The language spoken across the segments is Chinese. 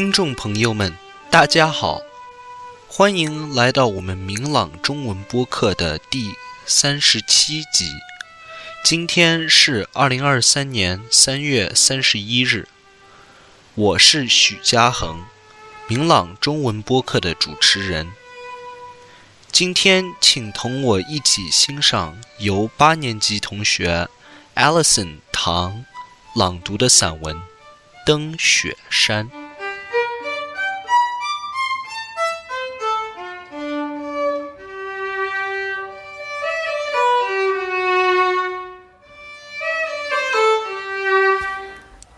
听众朋友们，大家好，欢迎来到我们明朗中文播客的第三十七集。今天是二零二三年三月三十一日，我是许嘉恒，明朗中文播客的主持人。今天，请同我一起欣赏由八年级同学 Alison 唐朗读的散文《登雪山》。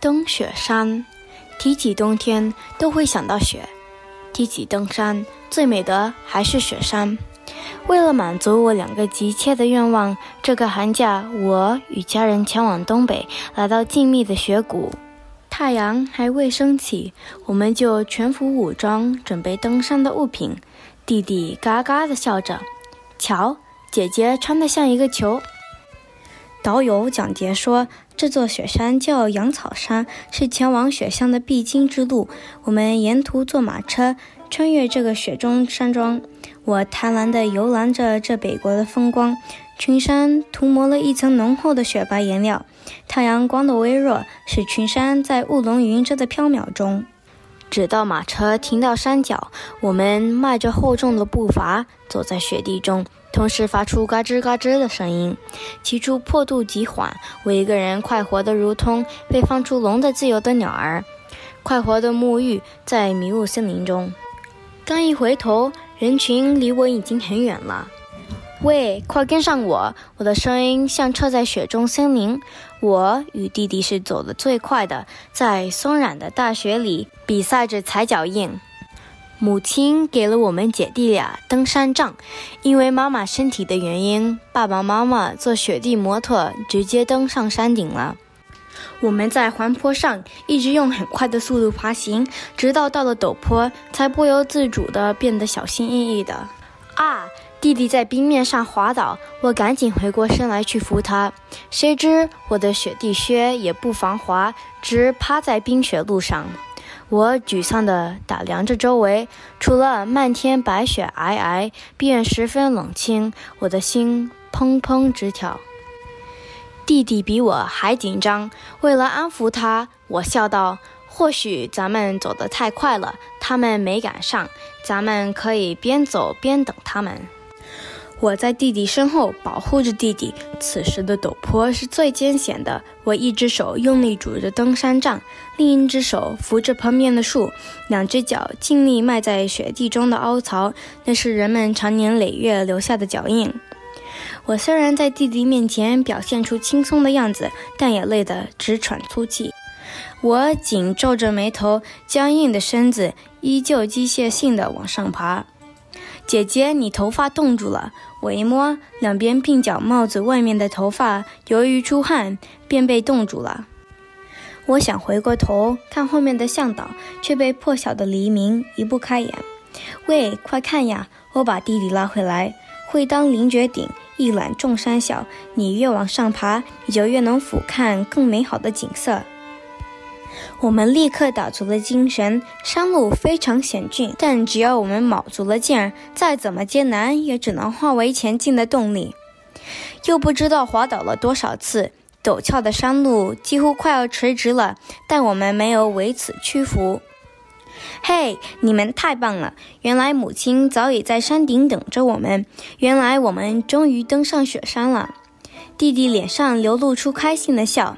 登雪山，提起冬天都会想到雪。提起登山，最美的还是雪山。为了满足我两个急切的愿望，这个寒假我与家人前往东北，来到静谧的雪谷。太阳还未升起，我们就全副武装，准备登山的物品。弟弟嘎嘎地笑着：“瞧，姐姐穿得像一个球。”导游蒋杰说：“这座雪山叫羊草山，是前往雪乡的必经之路。我们沿途坐马车，穿越这个雪中山庄。我贪婪地游览着这北国的风光。群山涂抹了一层浓厚的雪白颜料，太阳光的微弱使群山在雾笼云遮的飘渺中。直到马车停到山脚，我们迈着厚重的步伐走在雪地中。”同时发出嘎吱嘎吱的声音，起初破度极缓。我一个人快活得如同被放出笼的自由的鸟儿，快活地沐浴在迷雾森林中。刚一回头，人群离我已经很远了。喂，快跟上我！我的声音像彻在雪中森林。我与弟弟是走得最快的，在松软的大雪里比赛着踩脚印。母亲给了我们姐弟俩登山杖，因为妈妈身体的原因，爸爸妈妈坐雪地摩托直接登上山顶了。我们在缓坡上一直用很快的速度爬行，直到到了陡坡，才不由自主地变得小心翼翼的。啊！弟弟在冰面上滑倒，我赶紧回过身来去扶他，谁知我的雪地靴也不防滑，直趴在冰雪路上。我沮丧地打量着周围，除了漫天白雪皑皑，便十分冷清。我的心砰砰直跳。弟弟比我还紧张，为了安抚他，我笑道：“或许咱们走得太快了，他们没赶上。咱们可以边走边等他们。”我在弟弟身后保护着弟弟。此时的陡坡是最艰险的，我一只手用力拄着登山杖，另一只手扶着旁边的树，两只脚尽力迈在雪地中的凹槽，那是人们长年累月留下的脚印。我虽然在弟弟面前表现出轻松的样子，但也累得直喘粗气。我紧皱着眉头，僵硬的身子依旧机械性地往上爬。姐姐，你头发冻住了。我一摸，两边鬓角帽子外面的头发，由于出汗，便被冻住了。我想回过头看后面的向导，却被破晓的黎明移不开眼。喂，快看呀！我把弟弟拉回来。会当凌绝顶，一览众山小。你越往上爬，你就越能俯瞰更美好的景色。我们立刻打足了精神，山路非常险峻，但只要我们卯足了劲儿，再怎么艰难也只能化为前进的动力。又不知道滑倒了多少次，陡峭的山路几乎快要垂直了，但我们没有为此屈服。嘿，你们太棒了！原来母亲早已在山顶等着我们，原来我们终于登上雪山了。弟弟脸上流露出开心的笑。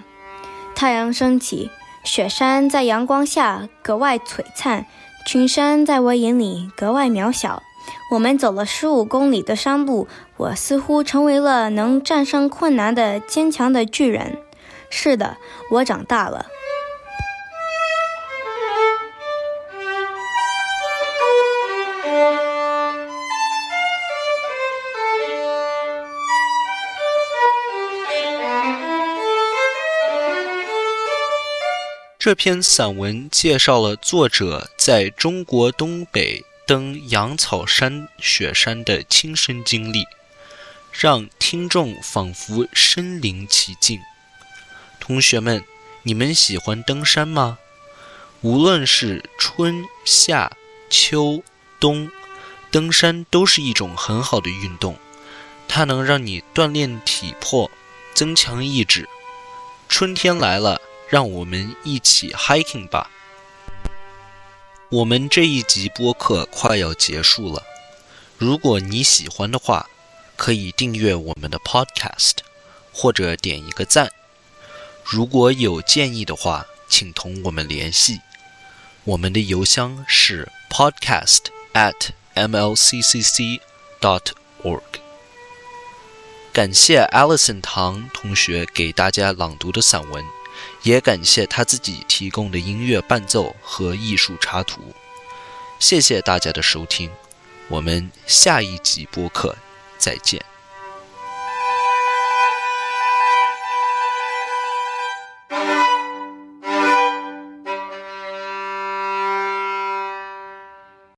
太阳升起。雪山在阳光下格外璀璨，群山在我眼里格外渺小。我们走了十五公里的山路，我似乎成为了能战胜困难的坚强的巨人。是的，我长大了。这篇散文介绍了作者在中国东北登羊草山雪山的亲身经历，让听众仿佛身临其境。同学们，你们喜欢登山吗？无论是春夏秋冬，登山都是一种很好的运动，它能让你锻炼体魄，增强意志。春天来了，让我们一起 hiking 吧。我们这一集播客快要结束了，如果你喜欢的话，可以订阅我们的 podcast，或者点一个赞。如果有建议的话，请同我们联系。我们的邮箱是 podcast at mlccc dot org。感谢 Allison 唐同学给大家朗读的散文，也感谢他自己提供的音乐伴奏和艺术插图。谢谢大家的收听，我们下一集播客再见。